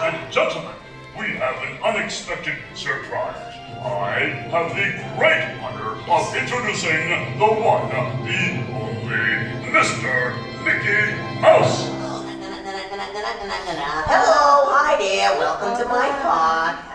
and gentlemen, we have an unexpected surprise. I have the great honor of introducing the one, the only, Mr. Mickey Mouse. Hello, hi there. Welcome to my park.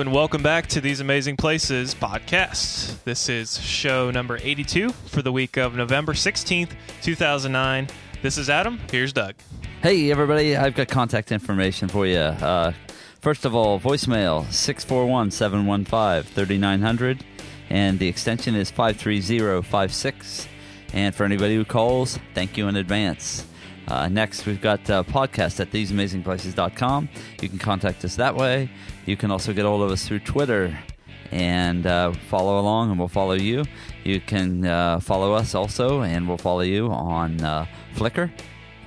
And welcome back to These Amazing Places podcast. This is show number 82 for the week of November 16th, 2009. This is Adam. Here's Doug. Hey, everybody, I've got contact information for you. Uh, first of all, voicemail 641 715 3900, and the extension is 53056. And for anybody who calls, thank you in advance. Uh, next, we've got uh, podcast at theseamazingplaces.com. You can contact us that way. You can also get hold of us through Twitter and uh, follow along, and we'll follow you. You can uh, follow us also, and we'll follow you on uh, Flickr.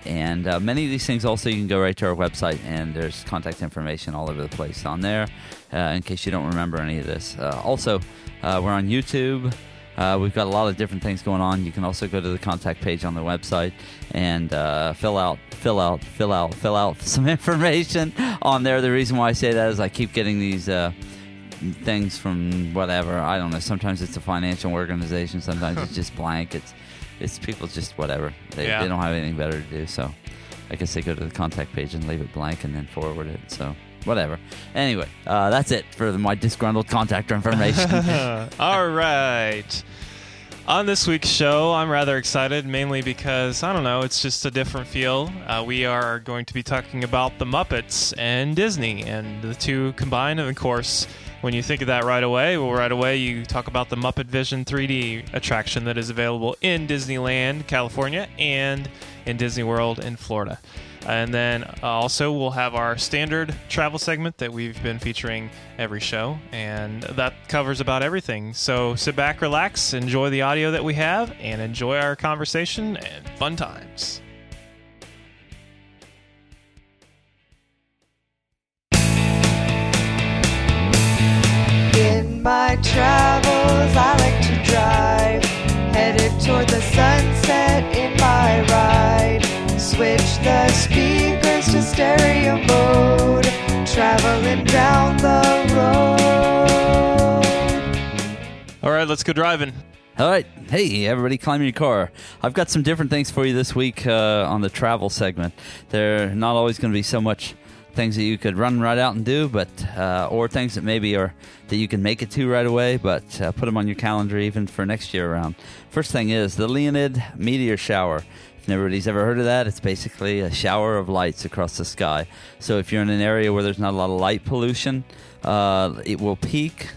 And uh, many of these things also, you can go right to our website, and there's contact information all over the place on there uh, in case you don't remember any of this. Uh, also, we're on YouTube. Uh, we've got a lot of different things going on. You can also go to the contact page on the website and uh, fill out, fill out, fill out, fill out some information on there. The reason why I say that is I keep getting these uh, things from whatever. I don't know. Sometimes it's a financial organization. Sometimes it's just blank. It's it's people just whatever. They, Yeah. they don't have anything better to do. So I guess they go to the contact page and leave it blank and then forward it. So whatever. Anyway, uh, that's it for my disgruntled contact information. All right. On this week's show, I'm rather excited, mainly because, I don't know, it's just a different feel. Uh, we are going to be talking about the Muppets and Disney, and the two combined. And of course, when you think of that right away, well, right away you talk about the Muppet Vision 3D attraction that is available in Disneyland, California, and in Disney World in Florida. And then uh, also we'll have our standard travel segment that we've been featuring every show, and that covers about everything. So sit back, relax, enjoy the audio that we have, and enjoy our conversation and fun times. In my travels, I like to drive. Headed toward the sunset in my ride. Switch the speakers to stereo mode. Traveling down the road. All right, let's go driving. All right. Hey, everybody, climb in your car. I've got some different things for you this week uh, on the travel segment. They're not always going to be so much things that you could run right out and do, but uh, or things that maybe are that you can make it to right away, but uh, put them on your calendar even for next year around. First thing is the Leonid meteor shower. If nobody's ever heard of that, it's basically a shower of lights across the sky. So if you're in an area where there's not a lot of light pollution, uh, it will peak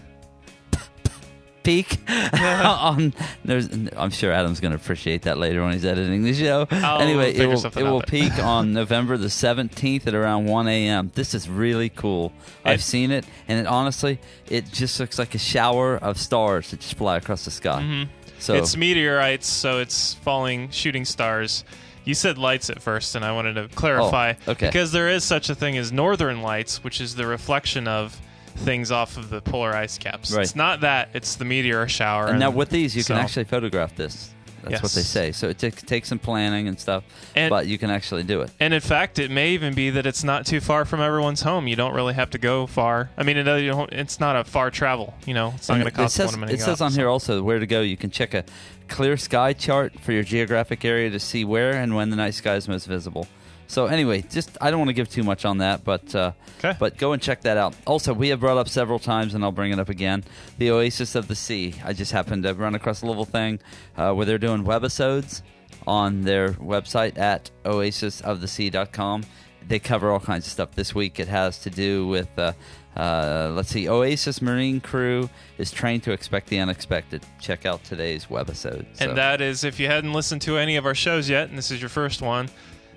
peak on there's I'm sure Adam's going to appreciate that later when he's editing the show. I'll anyway, it will, it will peak on November the 17th at around 1 a.m. This is really cool. I've It- seen it and it honestly it just looks like a shower of stars that just fly across the sky. So Mm-hmm. It's meteorites, so it's falling shooting stars. You said lights at first, and I wanted to clarify Oh, okay. because there is such a thing as northern lights, which is the reflection of things off of the polar ice caps. Right. It's not that; it's the meteor shower. and now with these you can actually photograph this. That's what they say. So it t- takes some planning and stuff, And- but you can actually do it. And in fact, it may even be that it's not too far from everyone's home. You don't really have to go far. I mean, it, it's not a far travel. You know, it's not going to cost it one minute. it says on here also where to go. You can check a clear sky chart for your geographic area to see where and when the night sky is most visible. So anyway, just I don't want to give too much on that, but uh, 'Kay. but go and check that out. Also, we have brought up several times, and I'll bring it up again. The Oasis of the Sea. I just happened to run across a little thing uh, where they're doing webisodes on their website at oasisofthesea.com. They cover all kinds of stuff. This week it has to do with, uh, uh, let's see, Oasis Marine Crew is trained to expect the unexpected. Check out today's webisode. So- And that is, if you hadn't listened to any of our shows yet, and this is your first one,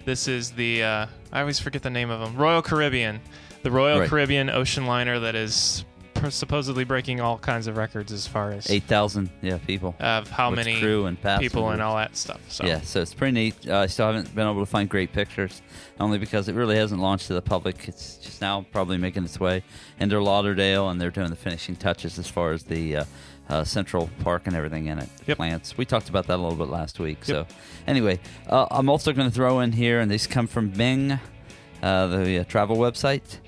this is the, uh, I always forget the name of them, Royal Caribbean. The Royal Right. Caribbean ocean liner that is supposedly breaking all kinds of records as far as Eight thousand, yeah, people. of how many crew and people and all that stuff. So Yeah, so it's pretty neat. Uh, I still haven't been able to find great pictures, only because it really hasn't launched to the public. It's just now probably making its way into Lauderdale, and they're doing the finishing touches as far as the uh, uh, Central Park and everything in it. Yep. Plants. We talked about that a little bit last week. Yep. So, anyway, uh, I'm also going to throw in here, and these come from Bing, uh, the uh, travel website.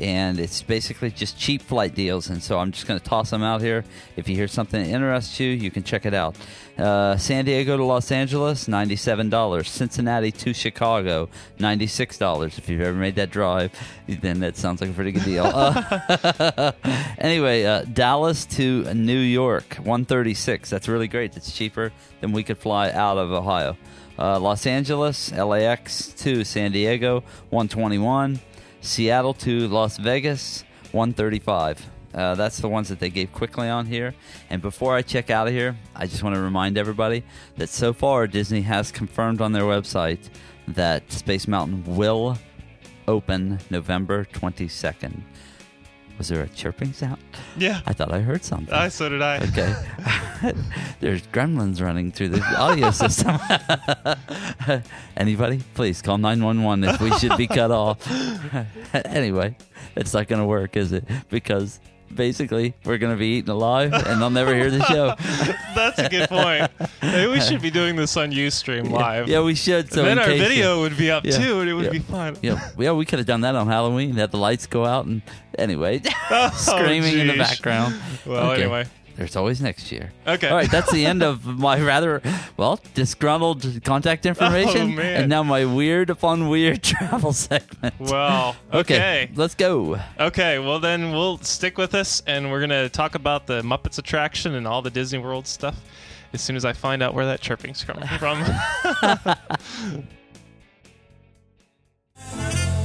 And it's basically just cheap flight deals, and so I'm just going to toss them out here. If you hear something that interests you, you can check it out. Uh, San Diego to Los Angeles, ninety-seven dollars. Cincinnati to Chicago, ninety-six dollars. If you've ever made that drive, then that sounds like a pretty good deal. Uh, anyway, uh, Dallas to New York, one thirty-six. That's really great. That's cheaper than we could fly out of Ohio. Uh, Los Angeles, LAX to San Diego, one twenty-one. Seattle to Las Vegas, 135. Uh, that's the ones that they gave quickly on here. And before I check out of here, I just want to remind everybody that so far Disney has confirmed on their website that Space Mountain will open November 22nd. Was there a chirping sound? yeah. I thought I heard something. I so did I. Okay. There's gremlins running through the audio system. Anybody? Please call 911 if we should be cut off. anyway, it's not going to work, is it? Because basically, we're going to be eaten alive and they'll never hear the show. That's a good point. Maybe we should be doing this on UStream live. Yeah, we should. So and then our video would be up Yeah. too, and it would Yeah. be fun. Yeah, yeah, we could have done that on Halloween. Had the lights go out and anyway, Oh, screaming in the background. Well, Okay. anyway. There's always next year. Okay. All right, that's the end of my rather well disgruntled contact oh, information, Oh, man. and now my weird upon weird travel segment. Well, okay. let's go. Okay, well then we'll stick with us, and we're gonna talk about the Muppets attraction and all the Disney World stuff as soon as I find out where that chirping's coming from.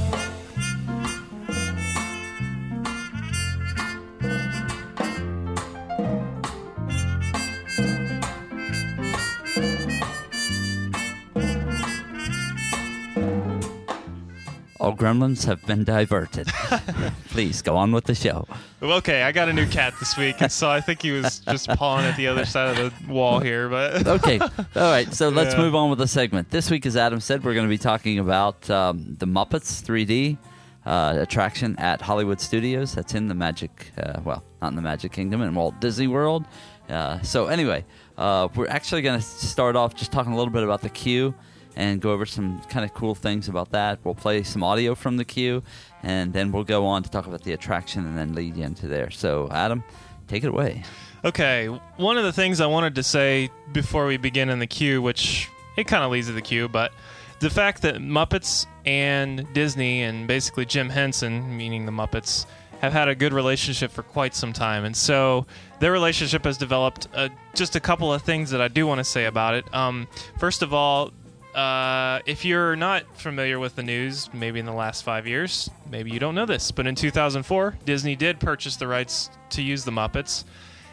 All gremlins have been diverted. Please go on with the show. okay, I got a new cat this week, and so I think he was just pawing at the other side of the wall here. But Okay, all right. So let's Yeah. move on with the segment. This week, as Adam said, we're going to be talking about um, the Muppets 3D uh, attraction at Hollywood Studios. That's in the Magic, uh, well, not in the Magic Kingdom, in Walt Disney World. Uh, so anyway, uh, we're actually going to start off just talking a little bit about the queue and go over some kind of cool things about that. We'll play some audio from the queue, and then we'll go on to talk about the attraction and then lead you into there. So, Adam, take it away. Okay, one of the things I wanted to say before we begin in the queue, which it kind of leads to the queue, but the fact that Muppets and Disney and basically Jim Henson, meaning the Muppets, have had a good relationship for quite some time, and so their relationship has developed. Uh, just a couple of things that I do want to say about it. Um, first of all, uh, if you're not familiar with the news, maybe in the last five years, maybe you don't know this, but in 2004, Disney did purchase the rights to use the Muppets,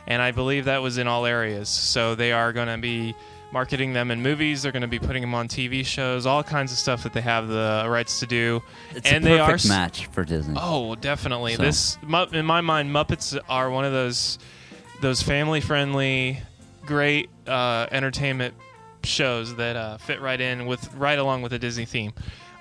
and I believe that was in all areas. So they are going to be marketing them in movies. They're going to be putting them on TV shows, all kinds of stuff that they have the rights to do. It's and a they perfect are s- match for Disney. Oh, definitely. So- This in my mind, Muppets are one of those those family friendly, great uh, entertainment shows that uh, fit right in with right along with the Disney theme.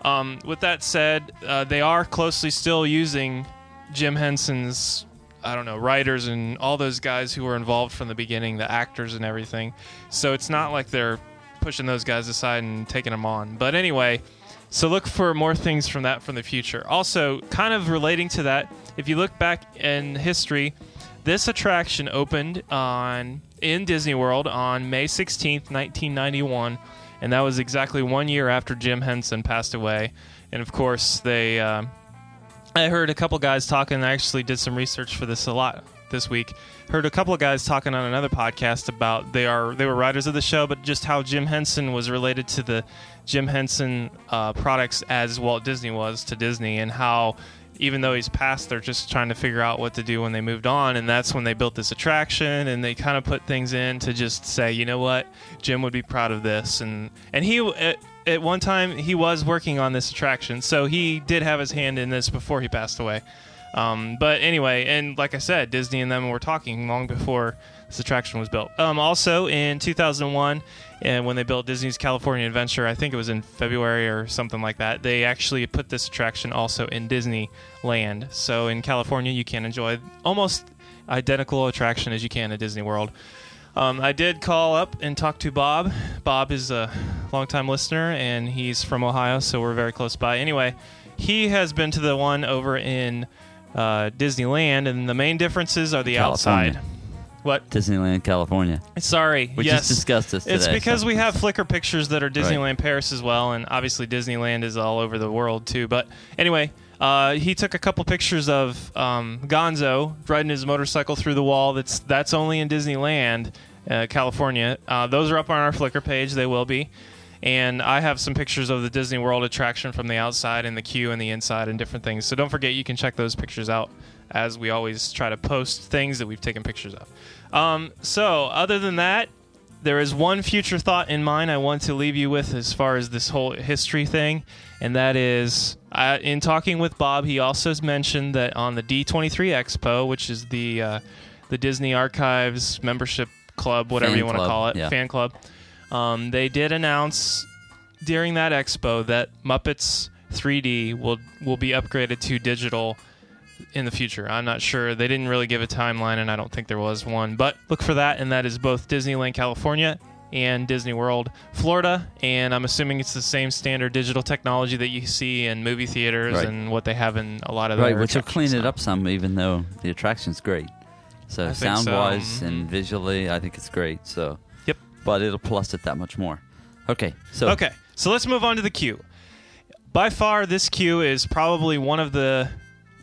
Um, with that said, uh, they are closely still using Jim Henson's. I don't know, writers and all those guys who were involved from the beginning, the actors and everything. So it's not like they're pushing those guys aside and taking them on. But anyway, so look for more things from that from the future. Also, kind of relating to that, if you look back in history, this attraction opened on in Disney World on May 16th, 1991, and that was exactly one year after Jim Henson passed away. And of course, they uh, I heard a couple guys talking. I actually did some research for this a lot this week. Heard a couple of guys talking on another podcast about they are they were writers of the show, but just how Jim Henson was related to the Jim Henson uh, products as Walt Disney was to Disney, and how even though he's passed, they're just trying to figure out what to do when they moved on, and that's when they built this attraction, and they kind of put things in to just say, you know what, Jim would be proud of this, and and he at, at one time he was working on this attraction, so he did have his hand in this before he passed away. Um, but anyway, and like I said, Disney and them were talking long before this attraction was built. Um, also in 2001, and when they built Disney's California Adventure, I think it was in February or something like that. They actually put this attraction also in Disneyland. So in California, you can enjoy almost identical attraction as you can at Disney World. Um, I did call up and talk to Bob. Bob is a longtime listener, and he's from Ohio, so we're very close by. Anyway, he has been to the one over in uh, Disneyland, and the main differences are the California. outside. What? Disneyland, California. Sorry. We yes. just discussed this It's because so- we have Flickr pictures that are Disneyland Paris as well, and obviously Disneyland is all over the world too. But anyway, uh, he took a couple pictures of um, Gonzo riding his motorcycle through the wall. That's that's only in Disneyland, uh, California. Uh, those are up on our Flickr page. They will be. And I have some pictures of the Disney World attraction from the outside and the queue and the inside and different things. So don't forget you can check those pictures out as we always try to post things that we've taken pictures of. Um, so other than that, there is one future thought in mind I want to leave you with as far as this whole history thing, and that is uh, in talking with Bob, he also mentioned that on the D23 Expo, which is the uh, the Disney Archives membership club, whatever Fan you want to call it, yeah. fan club, um, they did announce during that expo that Muppets 3D will will be upgraded to digital in the future. I'm not sure. They didn't really give a timeline, and I don't think there was one. But look for that, and that is both Disneyland California and Disney World Florida. And I'm assuming it's the same standard digital technology that you see in movie theaters Right. and what they have in a lot of Right, which will clean it up some, even though the attraction's great. So I think so, sound wise and mhm. visually, I think it's great. So Yep. but it'll plus it that much more. Okay, so Okay, so let's move on to the queue. By far, this queue is probably one of the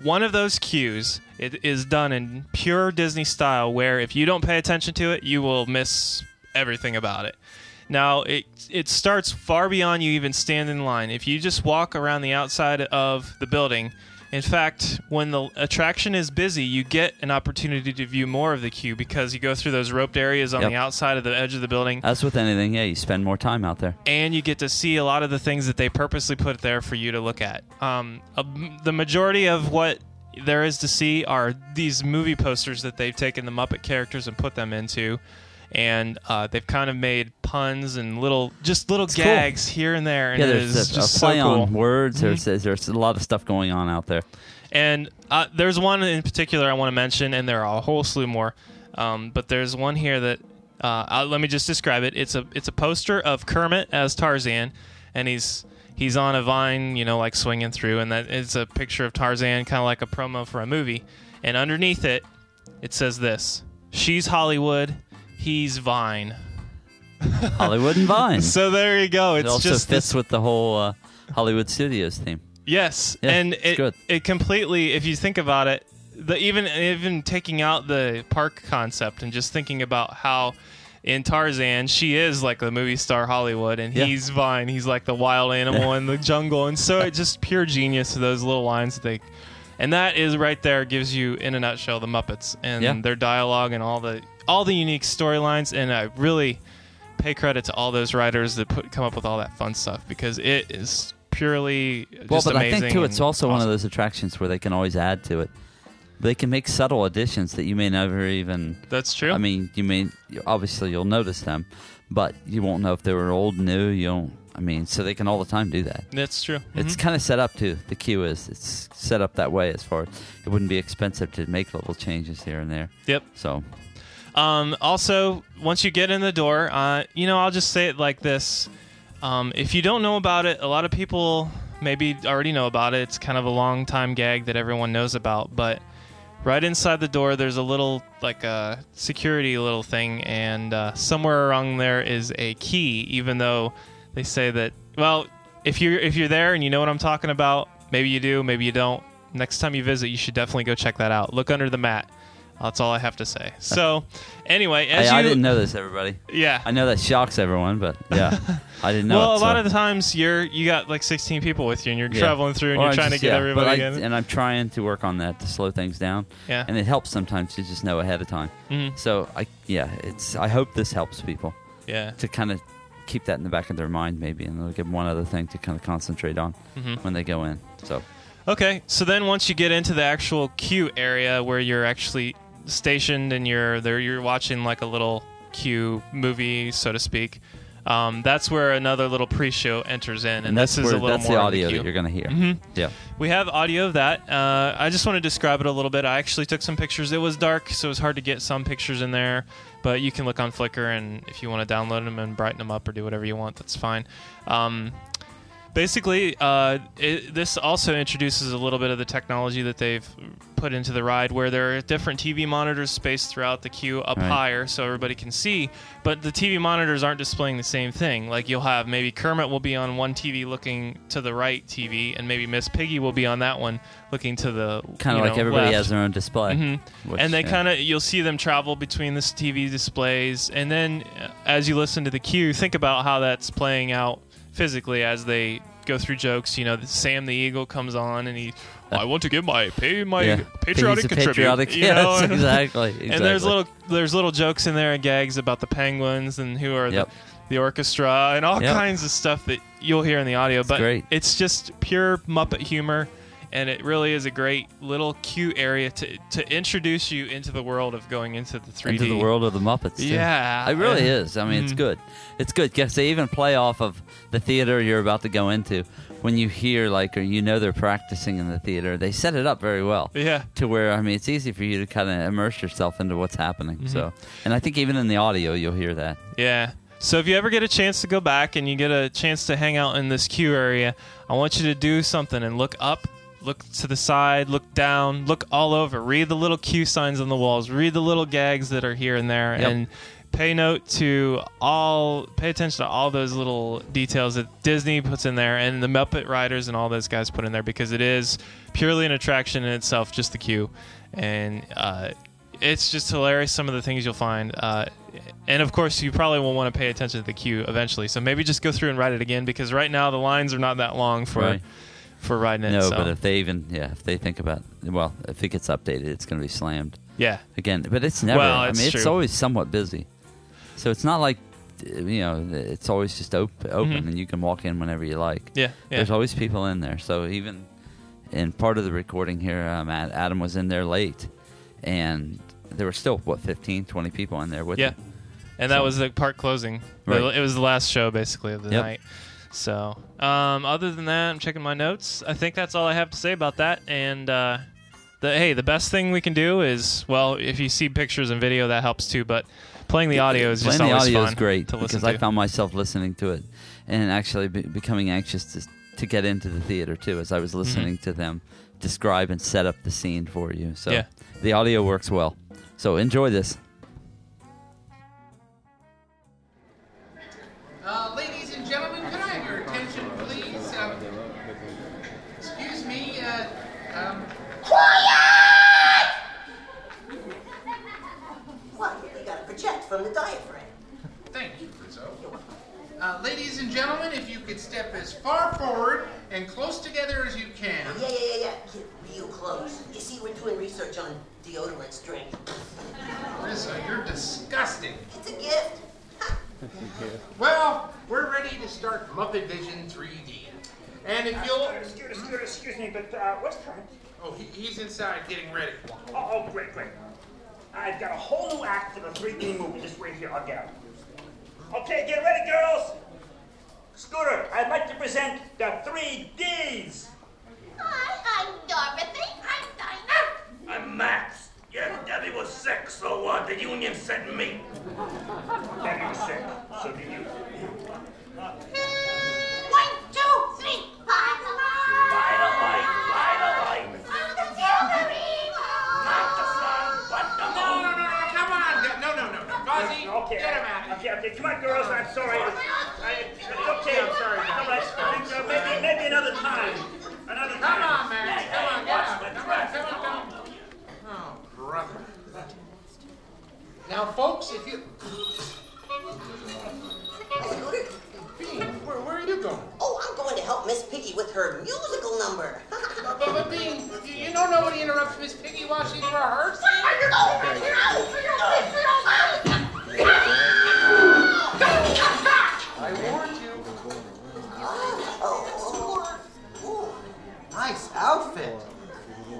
one of those queues It is done in pure Disney style, where if you don't pay attention to it, you will miss everything about it. Now, it it starts far beyond you even stand in line. If you just walk around the outside of the building, in fact, when the attraction is busy, you get an opportunity to view more of the queue because you go through those roped areas on Yep. the outside of the edge of the building as with anything, yeah, you spend more time out there. and you get to see a lot of the things that they purposely put there for you to look at. Um, a, the majority of what there is to see are these movie posters that they've taken the Muppet characters and put them into, and uh, they've kind of made puns and little, just little cool. gags here and there, and yeah, there's a, a play so cool. on words. Mhm. There's there's a lot of stuff going on out there. And uh, there's one in particular I want to mention, and there are a whole slew more. Um, but there's one here that uh, uh, let me just describe it. It's a it's a poster of Kermit as Tarzan, and he's he's on a vine, you know, like swinging through, and that it's a picture of Tarzan, kind of like a promo for a movie. And underneath it, it says this: "She's Hollywood, he's Vine." Hollywood and Vine. So there you go. it also just fits this with the whole uh, Hollywood Studios theme. Yes, Yeah, and it good. it completely. If you think about it, the even even taking out the park concept and just thinking about how in Tarzan she is like the movie star Hollywood, and Yeah. he's Vine. He's like the wild animal in the jungle, and so it's just pure genius. Those little lines that they. And that is right there gives you in a nutshell the Muppets and Yeah. their dialogue and all the all the unique storylines and I really pay credit to all those writers that put come up with all that fun stuff because it is purely Well, but I think too, it's also one of those attractions where they can always add to it. They can make subtle additions that you may never even. That's true. I mean, you may obviously you'll notice them, but you won't know if they were old, new. You don't. I mean, so they can all the time do that. that's true. It's Mhm. kind of set up to the queue is. It's set up that way as far as it wouldn't be expensive to make little changes here and there. Yep. So Um, also, once you get in the door, uh, you know, I'll just say it like this: um, if you don't know about it, a lot of people maybe already know about it. It's kind of a long time gag that everyone knows about, but right inside the door, there's a little like a security little thing, and uh, somewhere around there is a key. Even though they say that, well, if you're if you're there and you know what I'm talking about, maybe you do, maybe you don't. Next time you visit, you should definitely go check that out. Look under the mat. That's all I have to say. So, anyway, as Hey, I you, didn't know this, everybody. yeah. I know that shocks everyone, but yeah, I didn't know. well, it, a lot so- of the times you're you got like 16 people with you, and you're Yeah. traveling through, and Or you're I trying just- to get yeah, everybody I, in. And I'm trying to work on that to slow things down. Yeah. And it helps sometimes to just know ahead of time. Mhm. So I yeah, it's I hope this helps people yeah. to kind of keep that in the back of their mind maybe, and they'll give them one other thing to kind of concentrate on Mhm. when they go in. So Okay, so then once you get into the actual queue area where you're actually stationed and you're there, you're watching like a little queue movie, so to speak. Um, that's where another little pre-show enters in, and, And that's this is where a little that's more the audio queue. that you're gonna hear. Mhm. Yeah. We have audio of that. Uh, I just want to describe it a little bit. I actually took some pictures. It was dark, so it was hard to get some pictures in there. But you can look on Flickr, and if you want to download them and brighten them up or do whatever you want, that's fine. Um, basically, uh, it, this also introduces a little bit of the technology that they've put into the ride, where there are different TV monitors spaced throughout the queue up Right. higher, so everybody can see. But the TV monitors aren't displaying the same thing. Like you'll have maybe Kermit will be on one TV looking to the right TV, and maybe Miss Piggy will be on that one looking to the Kind of like know, everybody left. has their own display. Mhm. which, and they yeah. kind of you'll see them travel between this TV displays, and then uh, as you listen to the queue, think about how that's playing out physically as they go through jokes. You know, Sam the Eagle comes on, and he, I want to give my pay my yeah. patriotic He's a contribute. patriotic. you yes, know? exactly, exactly. And there's little there's little jokes in there and gags about the penguins and who are Yep. the, the orchestra and all Yep. kinds of stuff that you'll hear in the audio. but great. it's just pure Muppet humor, and it really is a great little cute area to to introduce you into the world of going into the 3D. into the world of the Muppets. too. Yeah, it really uh, is. I mean, it's mhm. good. It's good because they even play off of the theater you're about to go into. When you hear like, or you know they're practicing in the theater, they set it up very well. Yeah. To where I mean, it's easy for you to kind of immerse yourself into what's happening. Mm-hmm. So, and I think even in the audio, you'll hear that. Yeah. So if you ever get a chance to go back and you get a chance to hang out in this queue area, I want you to do something and look up, look to the side, look down, look all over. Read the little queue signs on the walls. Read the little gags that are here and there, Yep. and pay note to all. Pay attention to all those little details that Disney puts in there, and the Muppet Writers and all those guys put in there because it is purely an attraction in itself, just the queue. and. Uh, it's just hilarious some of the things you'll find uh, and of course you probably will want to pay attention to the queue eventually so maybe just go through and ride it again because right now the lines are not that long for Right. For riding it No, so. but if they even yeah, if they think about well, if it gets updated, it's going to be slammed yeah again. But it's never. Well, I mean, it's true. always somewhat busy. So it's not like you know, it's always just op- open Mhm. and you can walk in whenever you like. yeah yeah There's always people in there. So even in part of the recording here, um, Adam was in there late, and there were still what 15, 20 people in there with yeah him. and that was the park closing Right. it was the last show basically of the Yep. night so um, other than that i'm checking my notes i think that's all i have to say about that and uh, the, hey the best thing we can do is well if you see pictures and video that helps too but playing the audio is just Playing the always audio fun is great to listen because to I found myself listening to it and actually be- becoming anxious to to get into the theater too as I was listening to them describe and set up the scene for you. So Yeah. the audio works well. So enjoy this. Uh, ladies and gentlemen, could I have your attention, please? Um, excuse me, uh, um, Well, you gotta project from the diaphragm. thank you, Rizzo. Uh, ladies and gentlemen, if you could step as far forward and close together as you can. Yeah, yeah, yeah, yeah. Get real close. You see, we're doing research on deodorant strength. Rizzo, you're disgusting. It's a gift. Well, we're ready to start Muppet Vision 3D. And if you'll... Excuse, excuse, excuse me, but uh, what's Kermit? Oh, he, he's inside getting ready. Oh, oh, great, great. I've got a whole new act for the 3D movie. Just wait here, I'll get it. Okay, get ready, girls. Scooter, I'd like to present the 3Ds. Hi, I'm Dorothy. I'm Dinah. I'm Max. Yeah, Debbie was sick, so uh, the union sent me. Debbie was sick, so did you. Now, folks, if you... Bean, where, where, are you going? Oh, I'm going to help Miss Piggy with her musical number. but, but, Bean, you, know nobody interrupts Miss Piggy while she's rehearsing. I warned you. Oh, oh, oh, nice outfit.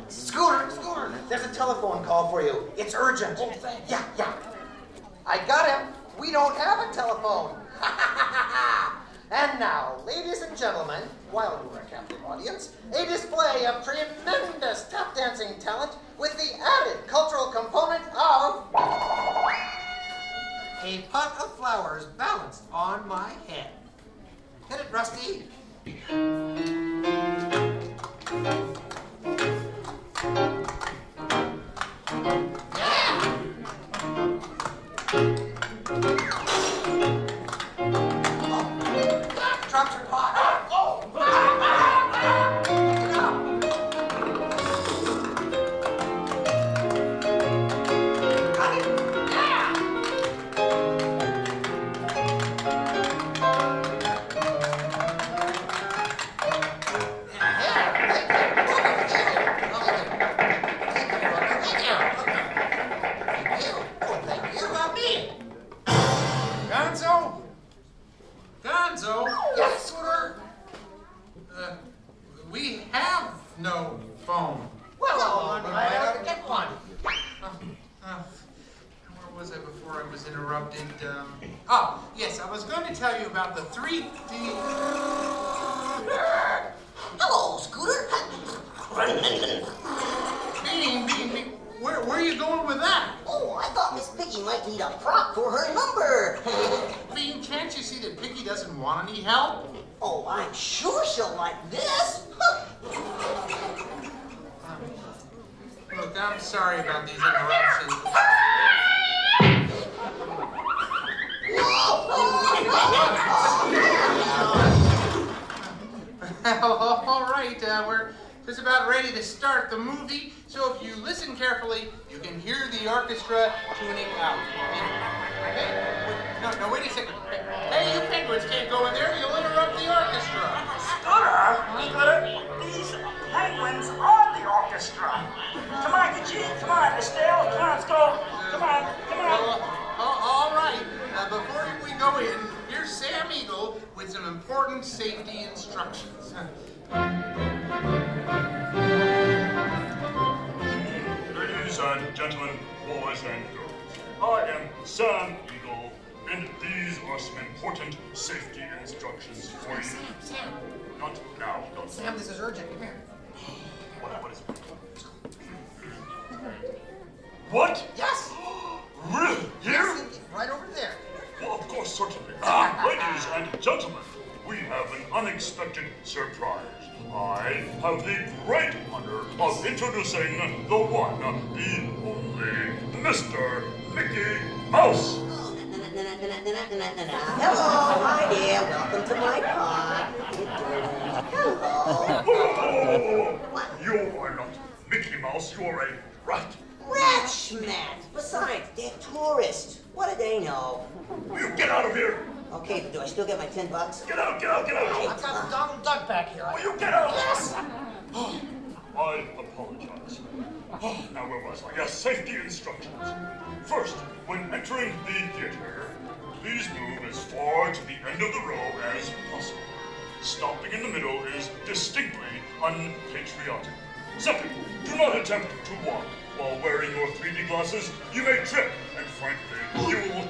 Scooter, Scooter, there's a telephone call for you. It's urgent. Oh, yeah, yeah. I got him. We don't have a telephone and now, ladies and gentlemen, while you are a captive audience, a display of tremendous tap dancing talent with the added cultural component of a pot of flowers balanced on my head. Hit it, Rusty. With that? Oh, I thought Miss Piggy might need a prop for her number. Bean, can't you see that Piggy doesn't want any help? oh, I'm sure she'll like this. Look, I'm sorry about these interruptions. All right, uh, we're just about ready to start the movie. So if you listen carefully, you can hear the orchestra tuning out. Hey, wait, no, no, wait a second. Hey, you penguins can't go in there. You'll interrupt the orchestra. Scooter, Scooter, these penguins are the orchestra. Come on, Kajit, come on, Estelle, come on, let's go. Come on, come on. uh, all right. Uh, before we go in, here's Sam Eagle with some important safety instructions. Ladies and gentlemen, boys and girls, I am Sam Eagle, and these are some important safety instructions for you. Sam, Sam. Not now, not Sam, this is urgent. Come here. What, what is it? What? Yes. Really? Here? Right over there. Well, of course, certainly. Ah, ladies and gentlemen, we have an unexpected surprise. I have the great honor of introducing the one, the only, Mr. Mickey Mouse. Hello, hi there. Welcome to my pod. Hello. Oh, you are not Mickey Mouse, you are a rat. Rat schmat. Besides, they're tourists. What do they know? Will you get out of here? Okay, but do I still get my ten bucks? Get out, get out, get out. I've got a Donald Duck back here. Will you get out? Yes. I apologize. Oh, now where was I? Yes, safety instructions. First, when entering the theater, please move as far to the end of the row as possible. Stopping in the middle is distinctly unpatriotic. Second, do not attempt to walk while wearing your 3D glasses. You may trip, and frankly, you will.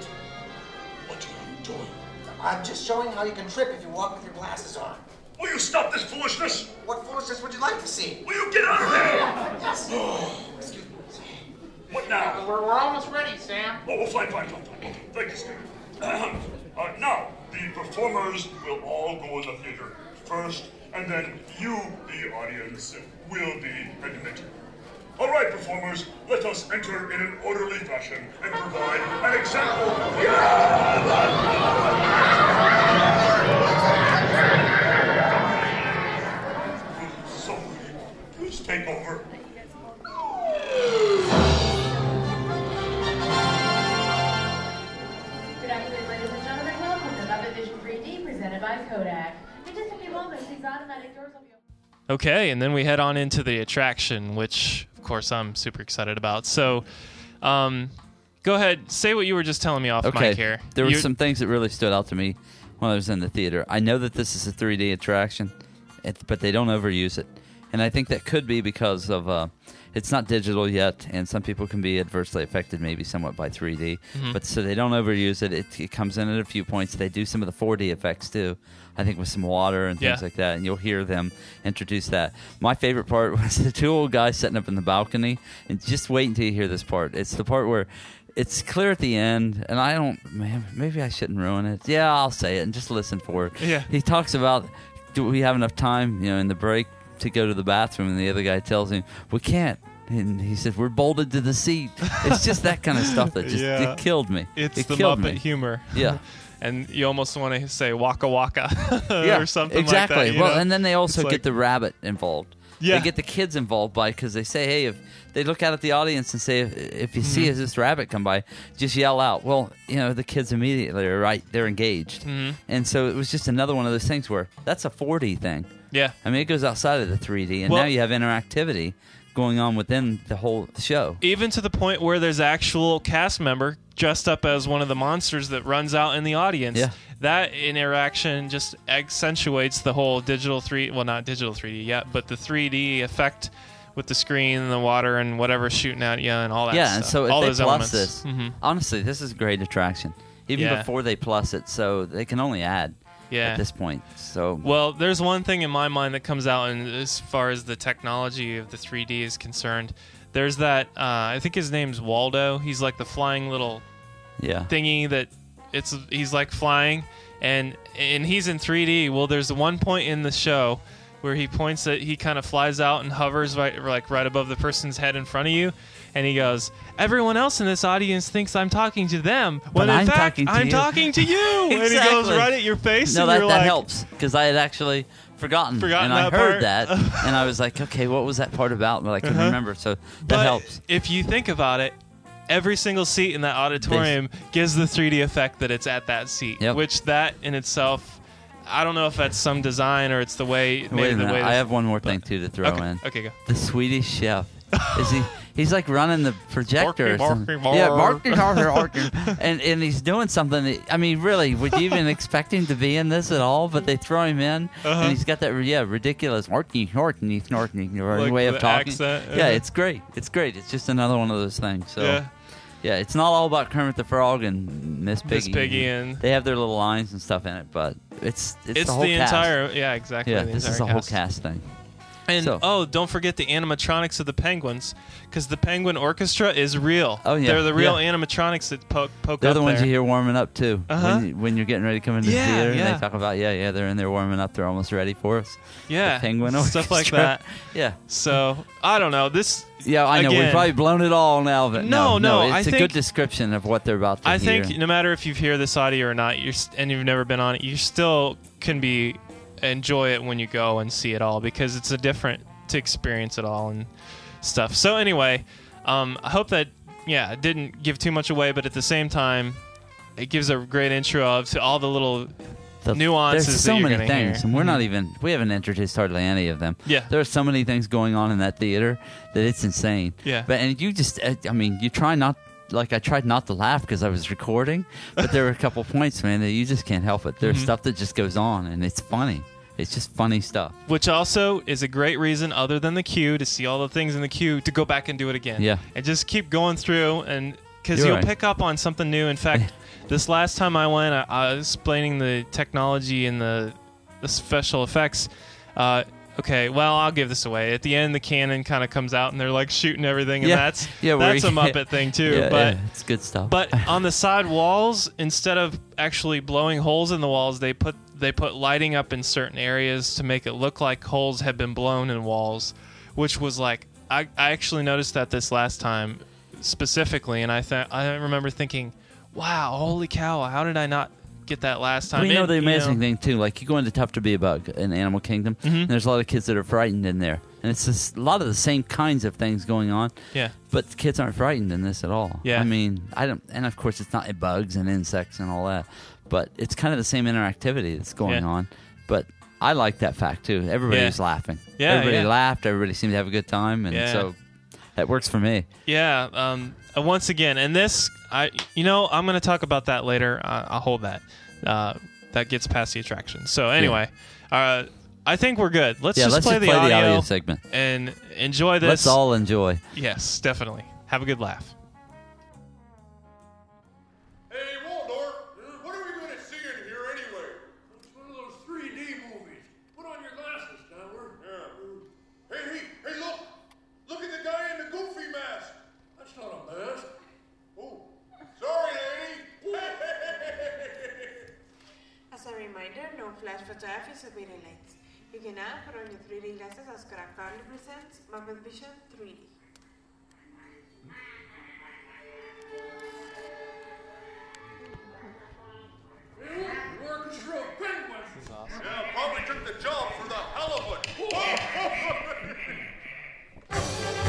What are you doing? I'm just showing how you can trip if you walk with your glasses on. Will you stop this foolishness? What foolishness would you like to see? Will you get out of here? Yes. Excuse me. What now? We're, we're almost ready, Sam. Oh, well, fine, fine, fine, fine. Thank you, Steve. Ahem. uh, now, the performers will all go in the theater first, and then you, the audience, will be admitted. All right, performers, let us enter in an orderly fashion and provide an example. So, please take over. Good afternoon, ladies and gentlemen. Welcome to Muppet Vision 3D, presented by Kodak. In just a few moments, these automatic doors will be open. Okay, and then we head on into the attraction, which of course I'm super excited about. So, um, go ahead, say what you were just telling me off Okay. mic here. There were You- some things that really stood out to me when I was in the theater. I know that this is a 3D attraction, but they don't overuse it, and I think that could be because of uh, it's not digital yet, and some people can be adversely affected, maybe somewhat by 3D. Mhm. But so they don't overuse it. it. It comes in at a few points. They do some of the 4D effects too. I think with some water and things Yeah. like that, and you'll hear them introduce that. My favorite part was the two old guys sitting up in the balcony, and just wait until you hear this part. It's the part where it's clear at the end, and I don't. Man, maybe I shouldn't ruin it. Yeah, I'll say it and just listen for it. Yeah. He talks about, do we have enough time, you know, in the break to go to the bathroom? And the other guy tells him, we can't. And he said, we're bolted to the seat. It's just that kind of stuff that just Yeah. it killed me. It's it the killed Muppet me. humor. Yeah. and you almost want to say waka waka yeah, or something exactly. like that. you well, know? and then they also It's get the rabbit involved. Yeah. They get the kids involved by because they say, hey, if they look out at the audience and say, if, if you see Mhm. this rabbit come by, just yell out. Well, you know, the kids immediately are right. They're engaged. Mhm. And so it was just another one of those things where that's a 4D thing. Yeah. I mean, it goes outside of the 3D, and Well- now you have interactivity going on within the whole show. even to the point where there's actual cast member dressed up as one of the monsters that runs out in the audience. Yeah. That interaction just accentuates the whole digital three well not digital 3D yet, but the 3D effect with the screen and the water and whatever shooting at you and all that yeah, stuff. and so if all they plus this, Mhm. honestly, this is a great attraction. Even Yeah. before they plus it, so they can only add Yeah. at this point. So Well, there's one thing in my mind that comes out, and as far as the technology of the 3D is concerned, there's that. Uh, I think his name's Waldo. He's like the flying little yeah, thingy that it's. He's like flying, and and he's in 3D. Well, there's one point in the show where he points that he kind of flies out and hovers right like right above the person's head in front of you. And he goes, "Everyone else in this audience thinks I'm talking to them, when But in I'm fact talking to I'm you." talking to you." And he goes Exactly. right at your face, no, and that, you're that like, helps because I had actually forgotten, Forgotten and I that heard part? that, and I was like, okay, what was that part about? But I couldn't Uh-huh. remember, so that But helps. If you think about it, every single seat in that auditorium gives the 3D effect that it's at that seat, Yep. which that in itself, I don't know if that's some design or it's the way. Maybe Wait a the minute, way I have one more thing too to throw okay, in. Okay, go. The Swedish chef. Is he? He's like running the projector. or Barky, something. yeah, bark. barky, barky, barky. and and he's doing something. That, I mean, really, would you even expect him to be in this at all? But they throw him in, Uh-huh. and he's got that yeah ridiculous orky, orky, orky Like way of talking. accent, Yeah, it's great. It's great. It's just another one of those things. So. Yeah. Yeah, it's not all about Kermit the Frog and Miss Piggy. Miss Piggy and- they have their little lines and stuff in it, but it's it's, It's the whole the entire- yeah, exactly, Yeah, this is the whole cast thing. And So- oh, don't forget the animatronics of the penguins, because the Penguin Orchestra is real. Oh, yeah, they're the real yeah. animatronics that poke poke They're up the ones there. you hear warming up too. Uh-huh. When, you- when you're getting ready to come into Yeah, the theater, and yeah. they talk about yeah, yeah, they're in there warming up. They're almost ready for us. Yeah, the penguin stuff like Orchestra. that. Yeah. So I don't know this. Yeah, I know we've again, probably blown it all now, but No, no, it's a think- good description of what they're about to do. I hear. think no matter if you hear this audio or not, you're st- and you've never been on it, you still can be enjoy it when you go and see it all because it's a different to experience it all and stuff. So anyway, um, I hope that yeah it didn't give too much away, but at the same time, it gives a great intro of to all the little The- nuances. There's so many things, hear. and we're not Mhm. even we haven't introduced hardly any of them. Yeah. there are so many things going on in that theater that it's insane. Yeah. but and you just, I mean, you try not. Like I tried not to laugh because I was recording, but there were a couple points, man, that you just can't help it. There's Mhm. stuff that just goes on, and it's funny. It's just funny stuff. Which also is a great reason, other than the queue, to see all the things in the queue to go back and do it again. Yeah. And just keep going through, and because you'll right. pick up on something new. In fact, this last time I went, I, I was explaining the technology and the, the special effects. Uh, okay, well, I'll give this away. At the end, the cannon kind of comes out, and they're like shooting everything, and Yeah. that's Yeah, that's a Muppet thing too. Yeah, but yeah, it's good stuff. but on the side walls, instead of actually blowing holes in the walls, they put they put lighting up in certain areas to make it look like holes had been blown in walls, which was like I, I actually noticed that this last time specifically, and I th- I remember thinking, wow, holy cow, how did I not get that last time? Well, you know the you amazing thing too, like you go into Tough to Be a Bug in Animal Kingdom, Mm-hmm. and there's a lot of kids that are frightened in there, and it's just a lot of the same kinds of things going on. Yeah. but the kids aren't frightened in this at all. Yeah. I mean, I don't, and of course it's not bugs and insects and all that, but it's kind of the same interactivity that's going Yeah. on. But I like that fact too. Everybody Yeah. was laughing. Yeah, everybody yeah. laughed. Everybody seemed to have a good time, and so that works for me. Yeah. Um, once again, and this, I, you know, I'm going to talk about that later. Uh, I'll hold that. Uh, that gets past the attraction. So anyway, uh, I think we're good. Let's Yeah, just let's play, just the, play the audio audio segment. and enjoy this. Let's all enjoy. Yes, definitely. Have a good laugh. No flash photographies or video. You can now put on your 3D glasses as Kodak proudly presents Muppet Vision 3D. The orchestra of penguins. Yeah, probably took the job for the hell of it.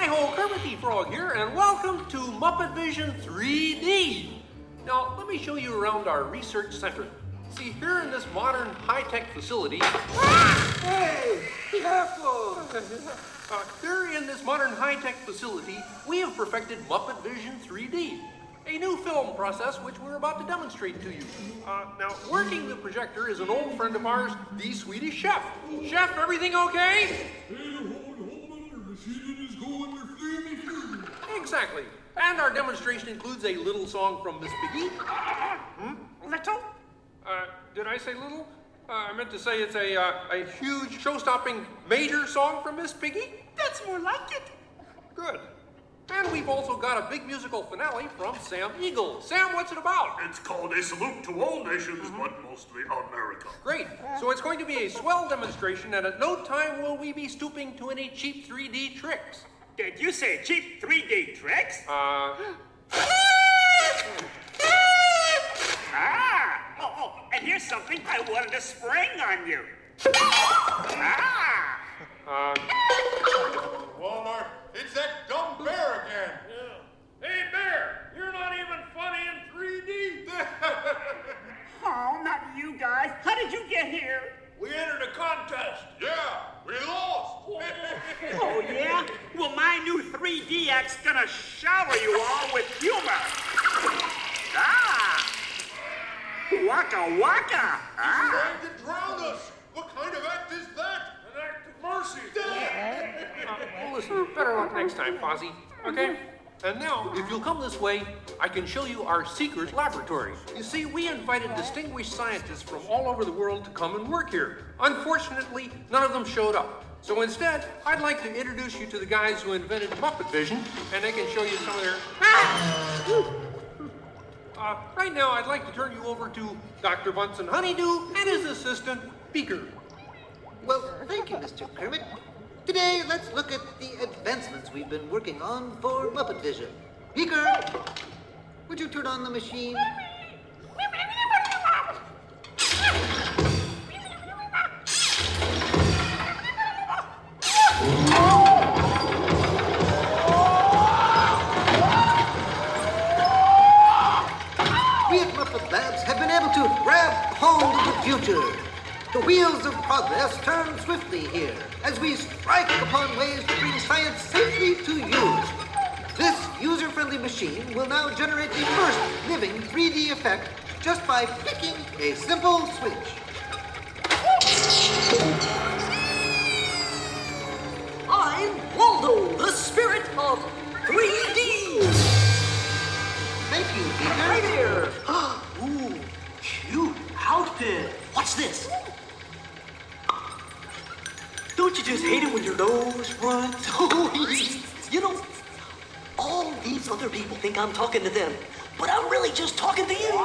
Hi ho, Kermit the Frog here, and welcome to Muppet Vision 3D. Now, let me show you around our research center. See, here in this modern high-tech facility. Hey, be careful! Uh, here in this modern high-tech facility, we have perfected Muppet Vision 3D, a new film process which we're about to demonstrate to you. Uh, now, working the projector is an old friend of ours, the Swedish chef. Chef, everything okay? Exactly. And our demonstration includes a little song from Miss Piggy. Hmm? Little? Uh, did I say little? Uh, I meant to say it's a, uh, a huge, show-stopping, major song from Miss Piggy. That's more like it. Good. And we've also got a big musical finale from Sam Eagle. Sam, what's it about? It's called a salute to all nations, but mostly America. Great. So it's going to be a swell demonstration, and at no time will we be stooping to any cheap 3D tricks. Did you say cheap 3D tricks? Uh, Ah! Oh, oh, and here's something I wanted to spring on you. Ah! uh, Waldorf, it's that dumb bear again. Hey, Bear, you're not even funny in 3D. Oh, not you guys. How did you get here? We entered a contest. Yeah, we lost. Oh, yeah? Well, my new 3D act's gonna shower you all with humor. Ah! Waka waka! Ah! Trying to drown us. What kind of act is that? An act of mercy. well, listen, better luck next time, Fozzie. Okay? And now, if you'll come this way, I can show you our secret laboratory. You see, we invited distinguished scientists from all over the world to come and work here. Unfortunately, none of them showed up. So instead, I'd like to introduce you to the guys who invented Muppet Vision, and they can show you some of their. Uh, right now, I'd like to turn you over to Dr. Bunsen Honeydew and his assistant, Beaker. Well, thank you, Mr. Kermit. Today, let's look at the advancements we've been working on for Muppet Vision. Beaker, would you turn on the machine? We at Muppet Labs have been able to grab hold of the future. The wheels of progress turn swiftly here as we strike upon ways to bring science safely to use. This user-friendly machine will now generate the first living 3D effect just by flicking a simple switch. I'm Waldo, the spirit of 3D. Thank you, Beaker. Right here. Ooh, cute outfit. Watch this. Don't you just hate it when your nose runs? you know, all these other people think I'm talking to them, but I'm really just talking to you.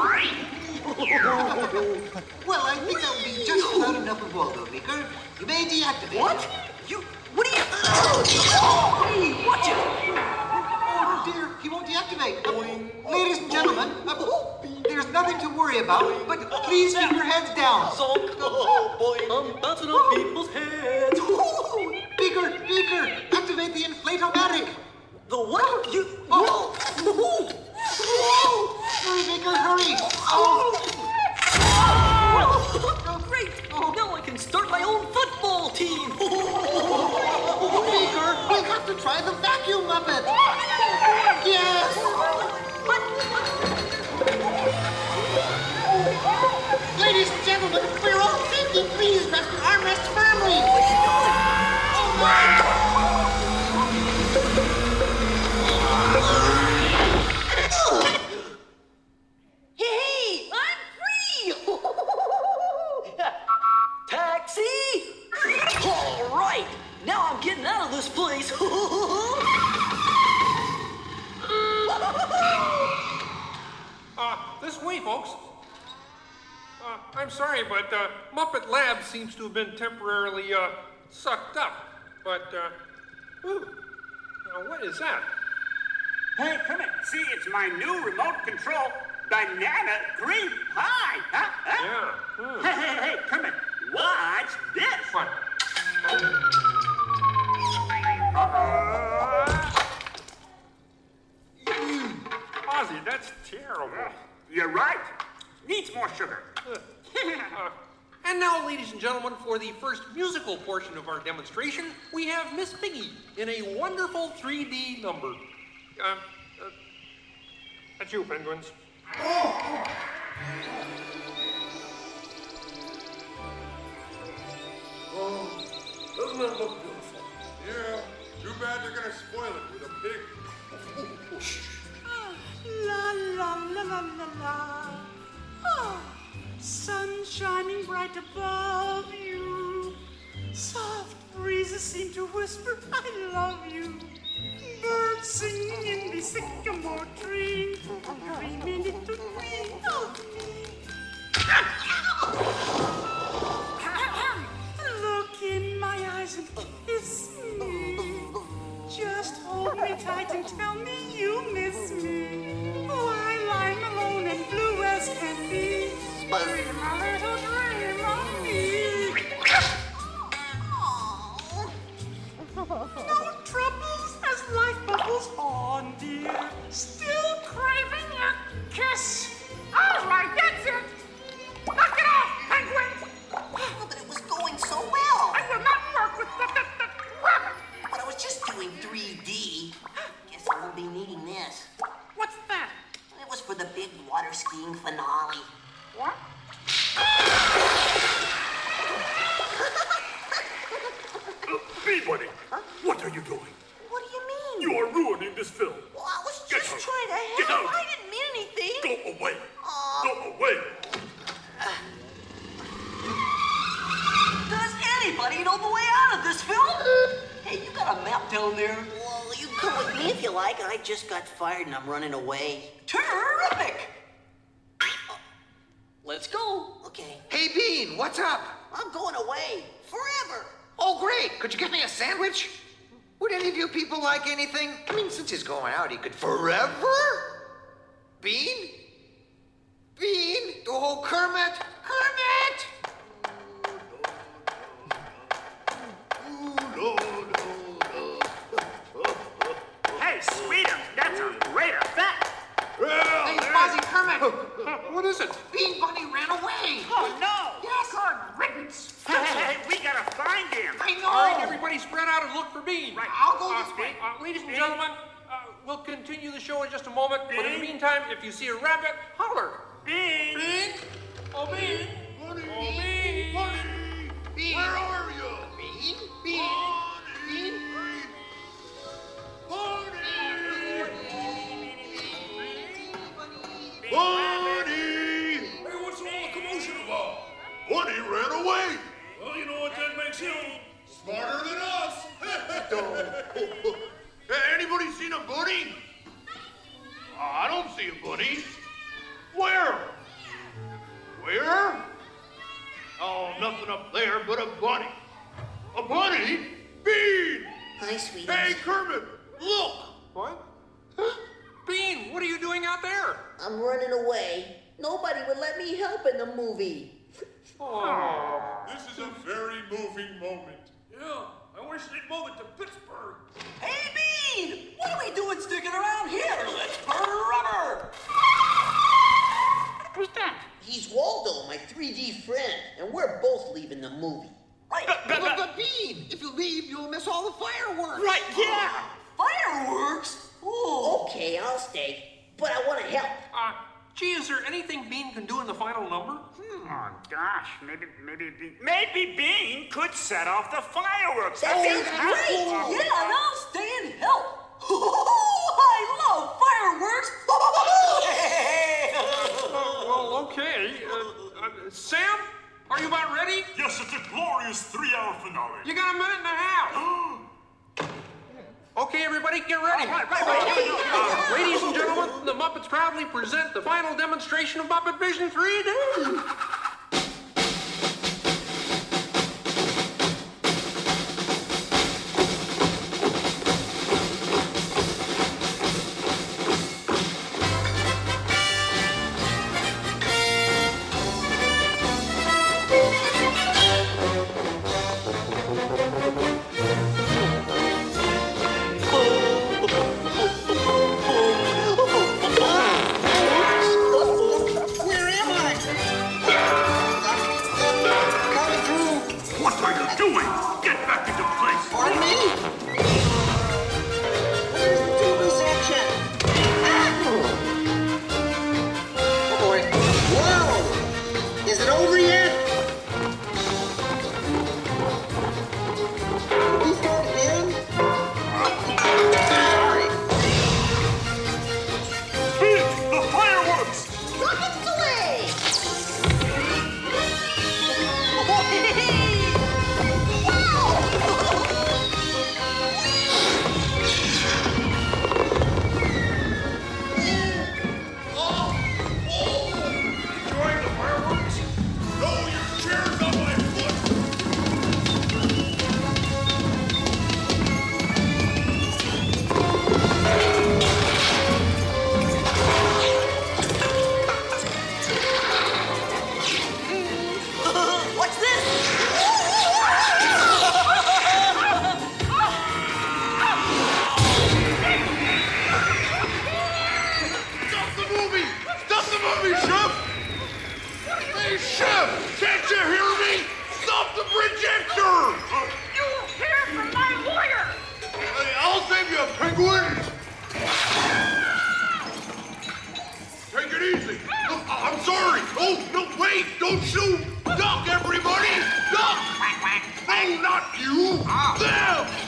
well, I think that will be just about enough of Waldo, Beaker. You may deactivate What? it. You? What are you? Hey, watch it. Oh dear, he won't deactivate. Ladies and gentlemen, uh, about, but please keep your heads down. So Oh boy, I'm bouncing on people's heads. Beaker, Beaker, activate the inflatomatic. The what? You. Oh. Hurry, Beaker, hurry. Oh. Oh, great! Now I can start my own football team. Beaker, we'll have to try the vacuum muppet. Yes. Ladies and gentlemen, for your own safety, please grasp your armrests firmly. Oh my! Hey, I'm free! Taxi! All right, now I'm getting out of this place. Uh, this way, folks. Uh, I'm sorry, but uh, Muppet Lab seems to have been temporarily uh, sucked up. But, uh, ooh, now what is that? Hey, come Kermit, see, it's my new remote control banana cream pie. Huh? huh? Yeah. Hey, hey, hey, Kermit, watch this. What? Fozzie, that's terrible. You're right. Needs more sugar. And now, ladies and gentlemen, for the first musical portion of our demonstration, we have Miss Piggy in a wonderful 3D number. Uh, uh, that's you, penguins. Oh, doesn't that look beautiful? Yeah, too bad they're gonna spoil it with a pig. La la la la la la. Oh, sun shining bright above you. Soft breezes seem to whisper, I love you. Birds singing in the sycamore tree. Dreaming little queen of me. Look in my eyes and kiss me. Just hold me tight and tell me you miss me. Oh, While I'm alone and blue as can be. Dream a little dream of me. No troubles as life bubbles on, dear. Still craving your kiss. All right, that's it. Knock it off, penguin. Oh, but it was going so well. I will not work with the, the, the rabbit. But I was just doing 3D. Guess I won't be needing this. What's that? It was for the big water skiing finale. What? Peabody, what are you doing? What do you mean? You are ruining this film. Well, I was Get just out. trying to Get help. out. I didn't mean anything. Go away. Aw. Go away. Does anybody know the way out of this film? Hey, you got a map down there? Well, you can come with me if you like. I just got fired and I'm running away. Terrific! Uh, let's go. Okay. Hey, Bean, what's up? I'm going away. Forever. Oh, great. Could you get me a sandwich? Would any of you people like anything? I mean, since he's going out, he could forever? Bean? Bean? Oh, Kermit! Kermit! Hey, Sweetum, that's a great effect. Hey, Fozzie Kermit! What is it? Bean Bunny ran away! Oh, no. Yes! Good riddance. Hey, hey, hey, we gotta find him. I know! All right, everybody spread out and look for Bean. Right. I'll go Uh, this way. uh, ladies and gentlemen, uh, we'll continue the show in just a moment. But in the meantime, if you see a rabbit, holler. Bean. Bean? Oh, Bean. Bunny, Oh, Bean. Bunny, Bean. where are you? Bean? Bean? Bunny, Bunny, Bunny! Hey, what's all the commotion about? Bunny ran away. Well, you know what that makes you? Smarter than us. Hey, Anybody seen a bunny? Uh, I don't see a bunny. Where? Where? Oh, nothing up there but a bunny. A bunny? Bean! Hi, sweetie. Hey, Kermit, look! What? Bean, what are you doing out out there? I'm running away. Nobody would let me help in the movie. Oh. This is a very moving moment. Yeah, I wish they'd move it to Pittsburgh. Hey, Bean! What are we doing sticking around here? Let's burn rubber! Who's that? He's Waldo, my 3D friend, and we're both leaving the movie. Right. But, but, but Bean, if you leave, you'll miss all the fireworks. Right, yeah! Fireworks? Ooh. Okay, I'll stay, but I want to help. Uh, gee, is there anything Bean can do in the final number? Oh gosh, maybe maybe Bean, maybe Bean could set off the fireworks. That sounds Great! great. Yeah, and I'll stay and help. I love fireworks! well, okay. Uh, uh, Sam, are you about ready? Yes, it's a glorious three-hour finale. You got a minute and a half. Okay, everybody, get ready. Right, right, right. Uh, ladies and gentlemen, the Muppets proudly present the final demonstration of Muppet Vision 3D. You! Ah. Them!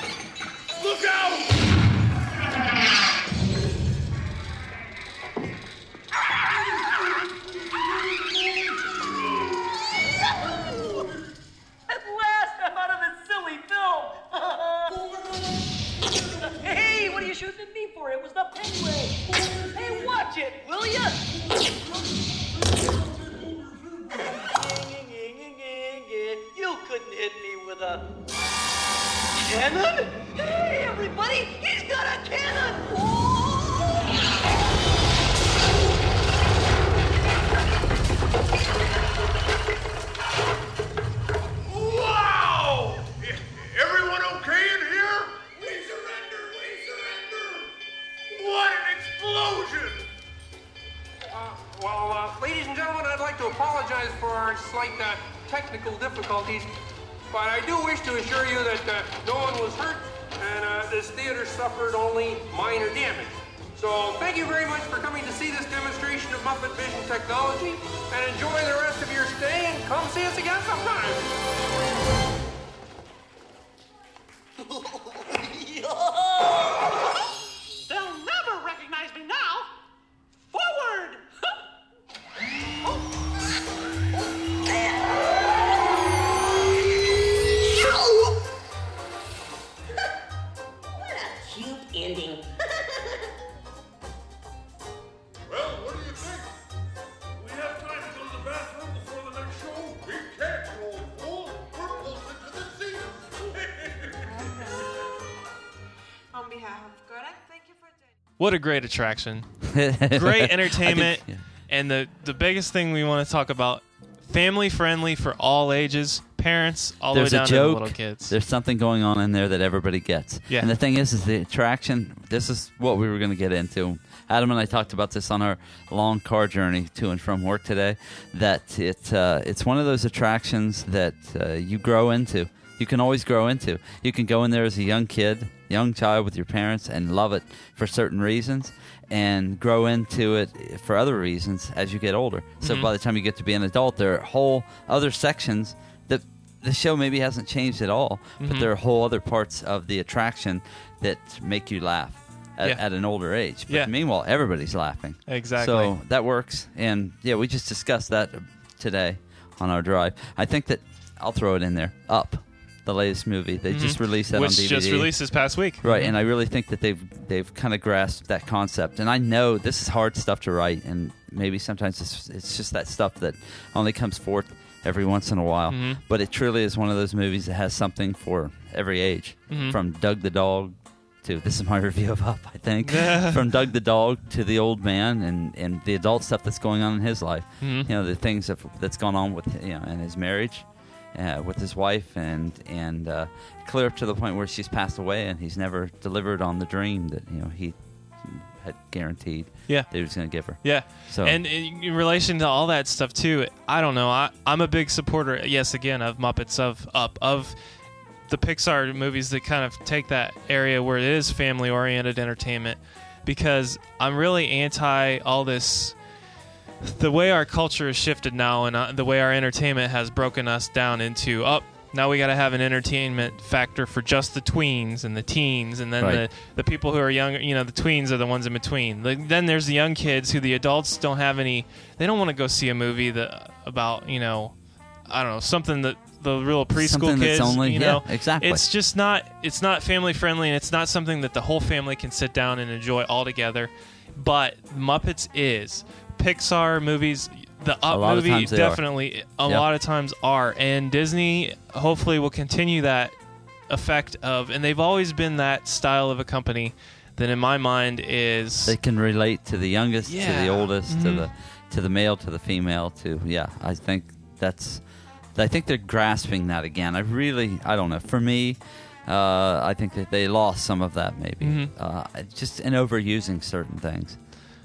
What a great attraction. great entertainment. Think- And the the biggest thing we want to talk about family friendly for all ages, parents all There's the way down to the little kids. There's something going on in there that everybody gets. Yeah. And the thing is, is the attraction. This is what we were going to get into. Adam and I talked about this on our long car journey to and from work today. That it uh, it's one of those attractions that uh, you grow into. You can always grow into. You can go in there as a young kid, young child with your parents, and love it for certain reasons, and grow into it for other reasons as you get older. So Mhm. by the time you get to be an adult, there are whole other sections that the show maybe hasn't changed at all, but Mhm. there are whole other parts of the attraction that make you laugh at, Yeah. at an older age. But Yeah. meanwhile, everybody's laughing. Exactly. So that works, and yeah, we just discussed that today on our drive. I think that I'll throw it in there. Up, the latest movie they just Mhm. released that Which on DVD. just released this past week. Right, Mhm. and I really think that they've they've kind of grasped that concept. And I know this is hard stuff to write, and maybe sometimes it's it's just that stuff that only comes forth every once in a while. Mhm. But it truly is one of those movies that has something for every age, Mhm. from Doug the dog to this is my review of Up. I think from Doug the dog to the old man and and the adult stuff that's going on in his life. Mhm. You know the things that, that's gone on with you know in his marriage. Uh, with his wife and and uh, clear up to the point where she's passed away and he's never delivered on the dream that you know he had guaranteed Yeah. that he was going to give her. Yeah. So and in in relation to all that stuff too, I don't know. I, I'm a big supporter, yes, again, of Muppets, of Up, of the Pixar movies that kind of take that area where it is family oriented entertainment because I'm really anti all this. The way our culture has shifted now, and uh, the way our entertainment has broken us down into up. now we got to have an entertainment factor for just the tweens and the teens, and then Right. the the people who are younger. You know, the tweens are the ones in between. Like, then there's the young kids who the adults don't have any. They don't want to go see a movie that about you know, I don't know something that the real preschool Something kids. only- you yeah, know, exactly. It's just not. It's not family friendly, and it's not something that the whole family can sit down and enjoy all together. But Muppets is Pixar movies. The Up movie are. definitely a Yeah. lot of times are, and Disney hopefully will continue that effect of, and they've always been that style of a company that, in my mind, is they can relate to the youngest, to the oldest, to Mhm. the to the male, to the female. To yeah, I think that's. I think they're grasping that again. I really, I don't know. For me, uh, I think that they lost some of that maybe, Mhm. uh, just in overusing certain things,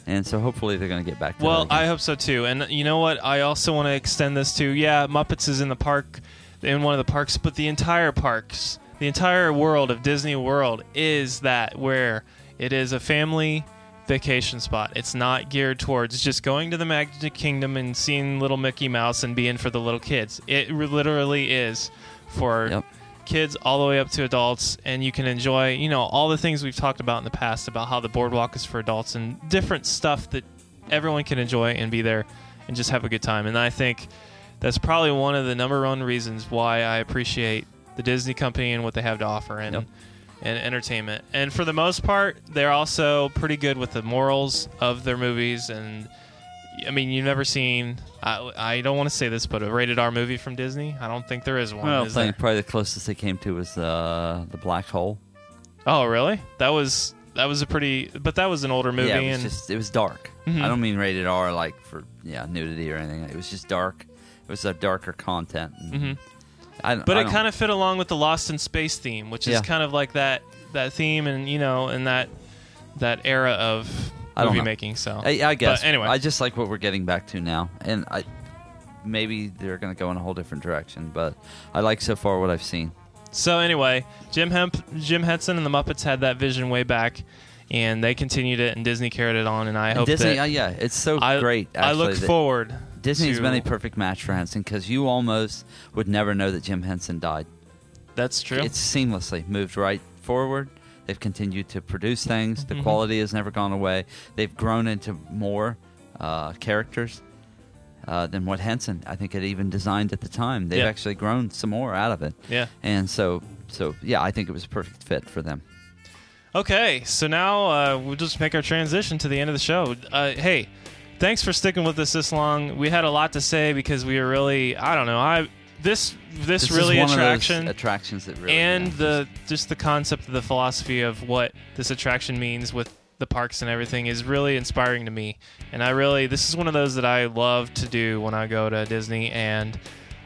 and so hopefully they're going to get back to. Well. I hope so too. And you know what? I also want to extend this to yeah, Muppets is in the park, in one of the parks, but the entire parks, the entire world of Disney World is that where it is a family vacation spot. It's not geared towards just going to the Magic Kingdom and seeing little Mickey Mouse and being for the little kids. It literally is for kids all the way up to adults and you can enjoy you know all the things we've talked about in the past about how the boardwalk is for adults and different stuff that everyone can enjoy and be there and just have a good time. And i think that's probably one of the number one reasons why i appreciate the disney company and what they have to offer and and entertainment. And for the most part they're also pretty good with the morals of their movies and I mean, you've never seen. I, I don't want to say this, but a rated R movie from Disney. I don't think there is one. well, is there? probably the closest they came to was uh, the Black Hole. Oh, really? That was that was a pretty, but that was an older movie, Yeah, it was and just it was dark. Mhm. I don't mean rated R like for yeah nudity or anything. It was just dark. It was a darker content. and Mhm. I, but I it kind of fit along with the Lost in Space theme, which is Yeah. kind of like that that theme, and you know, in that that era of I don't movie know. making. So I, I guess. But anyway, I just like what we're getting back to now, and I maybe they're going to go in a whole different direction, but I like so far what I've seen. So anyway, Jim Hemp, Jim Henson and the Muppets had that vision way back, and they continued it, and Disney carried it on. And I And hope Disney, that uh, yeah, it's so I- great. I look forward. Disney's to- been a perfect match for Henson because you almost would never know that Jim Henson died. That's true. It's seamlessly moved right forward. They've continued to produce things. The Mhm. quality has never gone away. They've grown into more uh, characters uh, than what Henson, I think, had even designed at the time. They've Yeah. actually grown some more out of it. Yeah. And so, so yeah, I think it was a perfect fit for them. Okay, so now uh, we'll just make our transition to the end of the show. Uh, hey, thanks for sticking with us this long. We had a lot to say because we were really, I don't know, I this this, This is really one of those attraction attractions that really and yeah, the just the concept of the philosophy of what this attraction means with the parks and everything is really inspiring to me. And I really, this is one of those that I love to do when I go to Disney. And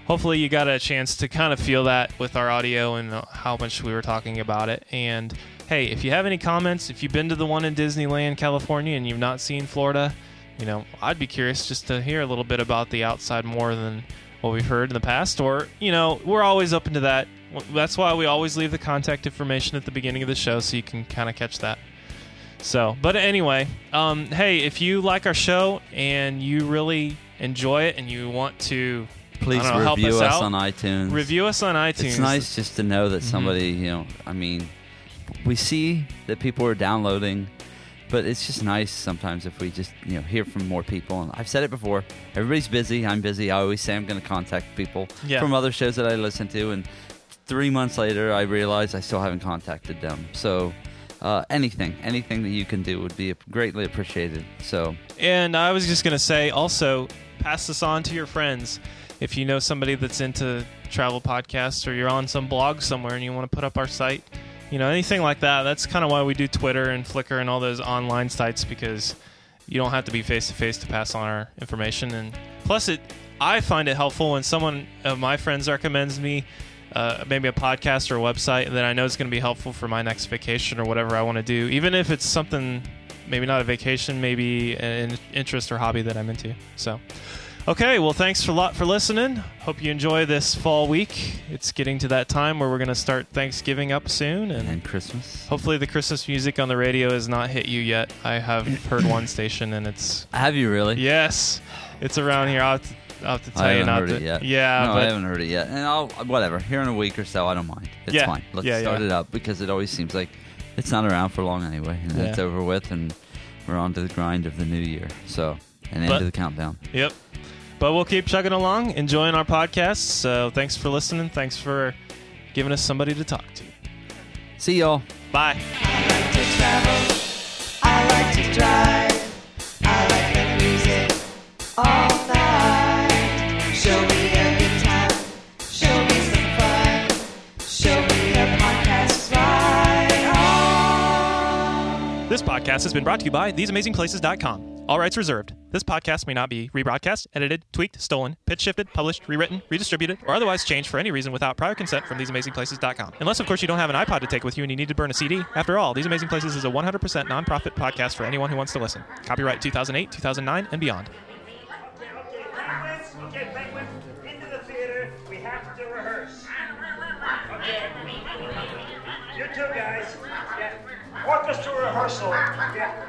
hopefully, you got a chance to kind of feel that with our audio and how much we were talking about it. And hey, if you have any comments, if you've been to the one in Disneyland, California, and you've not seen Florida, you know, I'd be curious just to hear a little bit about the outside more than what we've heard in the past. Or, you know, we're always open to that. That's why we always leave the contact information at the beginning of the show so you can kind of catch that. So, but anyway, um, hey, if you like our show and you really enjoy it and you want to Please know, help review us, us out, on iTunes. Review us on iTunes. It's nice just to know that Mhm. somebody, you know, I mean, we see that people are downloading, but it's just nice sometimes if we just, you know, hear from more people. And I've said it before. Everybody's busy. I'm busy. I always say I'm going to contact people Yeah. from other shows that I listen to, and three months later, I realize I still haven't contacted them. So. Uh, anything, anything that you can do would be greatly appreciated. So, And I was just going to say also, pass this on to your friends. If you know somebody that's into travel podcasts or you're on some blog somewhere and you want to put up our site, you know, anything like that, that's kind of why we do Twitter and Flickr and all those online sites because you don't have to be face to face to pass on our information. And plus, it I find it helpful when someone of my friends recommends me uh, maybe a podcast or a website that I know is going to be helpful for my next vacation or whatever I want to do, even if it's something maybe not a vacation, maybe an interest or hobby that I'm into. So, okay, well, thanks for a lot for listening. Hope you enjoy this fall week. It's getting to that time where we're going to start Thanksgiving up soon and, and Christmas. Hopefully, the Christmas music on the radio has not hit you yet. I have heard one station and it's have you really? yes, it's around here. I'll have to, I'll have to tell I you haven't heard to. it yet. Yeah, no, but I haven't heard it yet. And I'll whatever. Here in a week or so, I don't mind. It's Yeah. fine. Let's Yeah, start yeah. it up because it always seems like it's not around for long anyway. And It's over with, and we're on to the grind of the new year. So, and But- into the countdown. Yep. But we'll keep chugging along, enjoying our podcast. So thanks for listening. Thanks for giving us somebody to talk to. See y'all. Bye. to travel. I like to drive. Podcast has been brought to you by TheseAmazingPlaces.com. All rights reserved. This podcast may not be rebroadcast, edited, tweaked, stolen, pitch shifted, published, rewritten, redistributed, or otherwise changed for any reason without prior consent from TheseAmazingPlaces.com. Unless, of course, you don't have an iPod to take with you and you need to burn a CD. After all, These Amazing Places is a 100% nonprofit podcast for anyone who wants to listen. Copyright 2008, 2009, and beyond. Orchestra rehearsal. Ah, yeah,